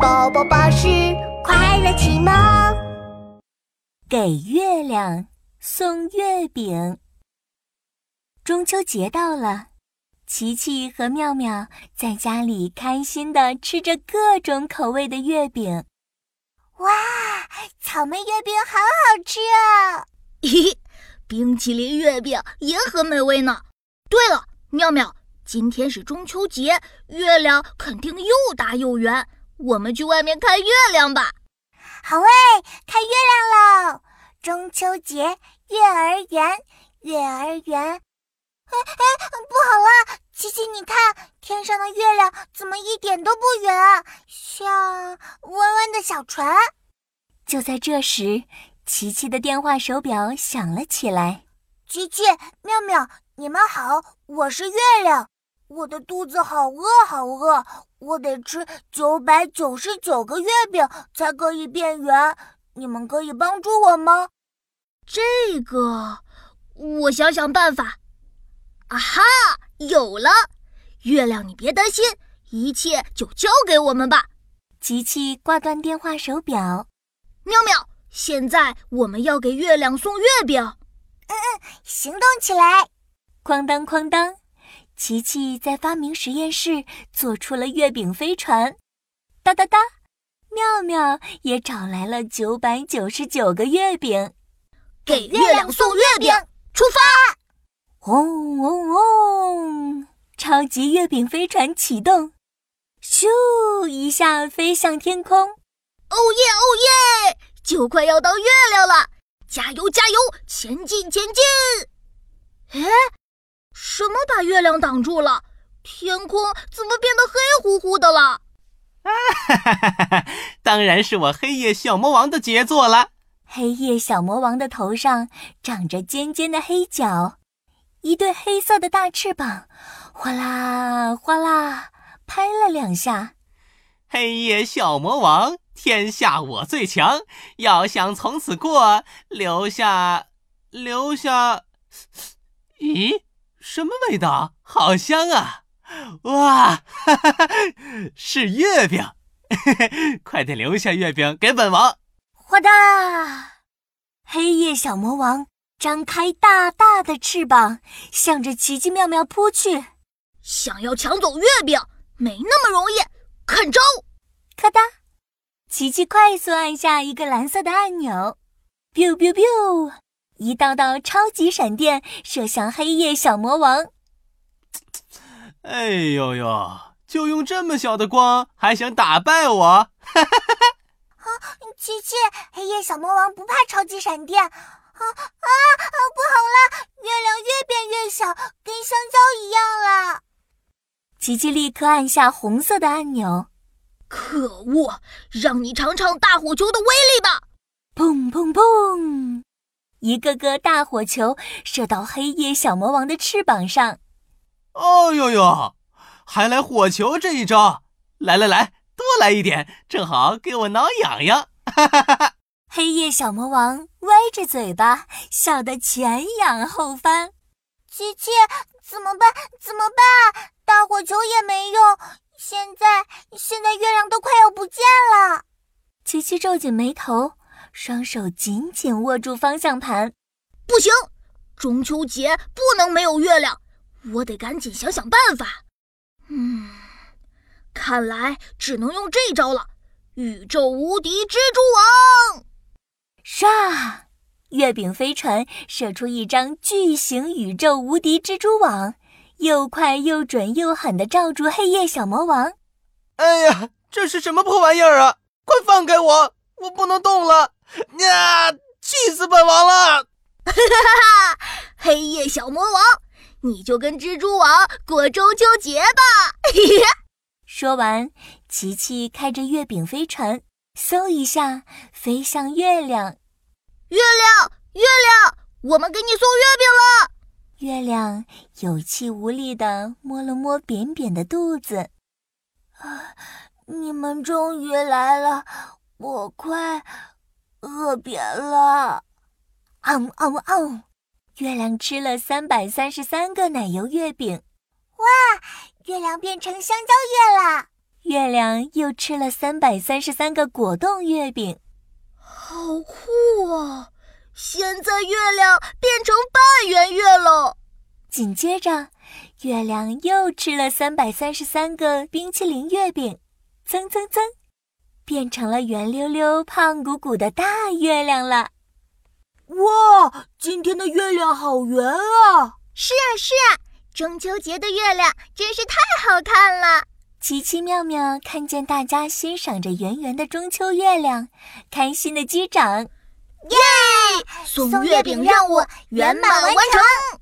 宝宝巴士快乐启蒙，给月亮送月饼。中秋节到了，琪琪和妙妙在家里开心的吃着各种口味的月饼。哇，草莓月饼好好吃啊！咦，冰淇淋月饼也很美味呢。对了，妙妙，今天是中秋节，月亮肯定又大又圆。我们去外面看月亮吧。好喂，看月亮喽！中秋节，月儿圆，月儿圆。哎哎，不好了，琪琪，你看天上的月亮怎么一点都不圆，像弯弯的小船。就在这时，琪琪的电话手表响了起来。琪琪、妙妙，你们好，我是月亮。我的肚子好饿，好饿，我得吃九百九十九个月饼才可以变圆。你们可以帮助我吗？这个，我想想办法。啊哈，有了！月亮，你别担心，一切就交给我们吧。琪琪挂断电话手表。妙妙，现在我们要给月亮送月饼。嗯嗯，行动起来！哐当哐当。琪琪在发明实验室做出了月饼飞船，哒哒哒！妙妙也找来了九百九十九个月饼，给月亮送月饼，出发！嗡嗡嗡！超级月饼飞船启动，咻一下飞向天空，哦耶哦耶！就快要到月亮了，加油加油，前进前进！哎。什么把月亮挡住了？天空怎么变得黑乎乎的了？啊哈哈哈哈！当然是我黑夜小魔王的杰作了。黑夜小魔王的头上长着尖尖的黑角，一对黑色的大翅膀，哗啦哗啦拍了两下。黑夜小魔王，天下我最强。要想从此过，留下，留下。咦？什么味道？好香啊！哇，哈哈哈，是月饼！快点留下月饼给本王！哗哒，黑夜小魔王张开大大的翅膀，向着奇奇妙妙扑去。想要抢走月饼，没那么容易！看招！咔哒，奇奇快速按下一个蓝色的按钮，biu biu biu。一道道超级闪电射向黑夜小魔王。哎呦呦！就用这么小的光，还想打败我？哈哈哈哈！啊，琪琪，黑夜小魔王不怕超级闪电。啊啊啊！不好了，月亮越变越小，跟香蕉一样了。琪琪立刻按下红色的按钮。可恶！让你尝尝大火球的威力吧！砰砰砰！一个个大火球射到黑夜小魔王的翅膀上，哦呦呦，还来火球这一招！来来来，多来一点，正好给我挠痒痒！哈哈哈哈！黑夜小魔王歪着嘴巴，笑得前仰后翻。琪琪，怎么办？怎么办？大火球也没用，现在现在月亮都快要不见了。琪琪皱紧眉头。双手紧紧握住方向盘，不行！中秋节不能没有月亮，我得赶紧想想办法。嗯，看来只能用这招了——宇宙无敌蜘蛛网！唰，月饼飞船射出一张巨型宇宙无敌蜘蛛网，又快又准又狠的罩住黑夜小魔王。哎呀，这是什么破玩意儿啊！快放开我，我不能动了！呀！气死本王了！哈哈哈哈！黑夜小魔王，你就跟蜘蛛网过中秋节吧！说完，琪琪开着月饼飞船，嗖一下飞向月亮。月亮，月亮，我们给你送月饼了！月亮有气无力地摸了摸扁扁的肚子。啊！你们终于来了，我快……饿扁了，嗷嗷嗷！月亮吃了三百三十三个奶油月饼，哇！月亮变成香蕉月了，月亮又吃了三百三十三个果冻月饼，好酷啊！现在月亮变成半圆月了。紧接着，月亮又吃了三百三十三个冰淇淋月饼，噌噌噌，变成了圆溜溜、胖鼓鼓的大月亮了。哇，今天的月亮好圆啊！是啊，是啊，中秋节的月亮真是太好看了。奇奇妙妙看见大家欣赏着圆圆的中秋月亮，开心的击掌，耶！送月饼任务圆满完成。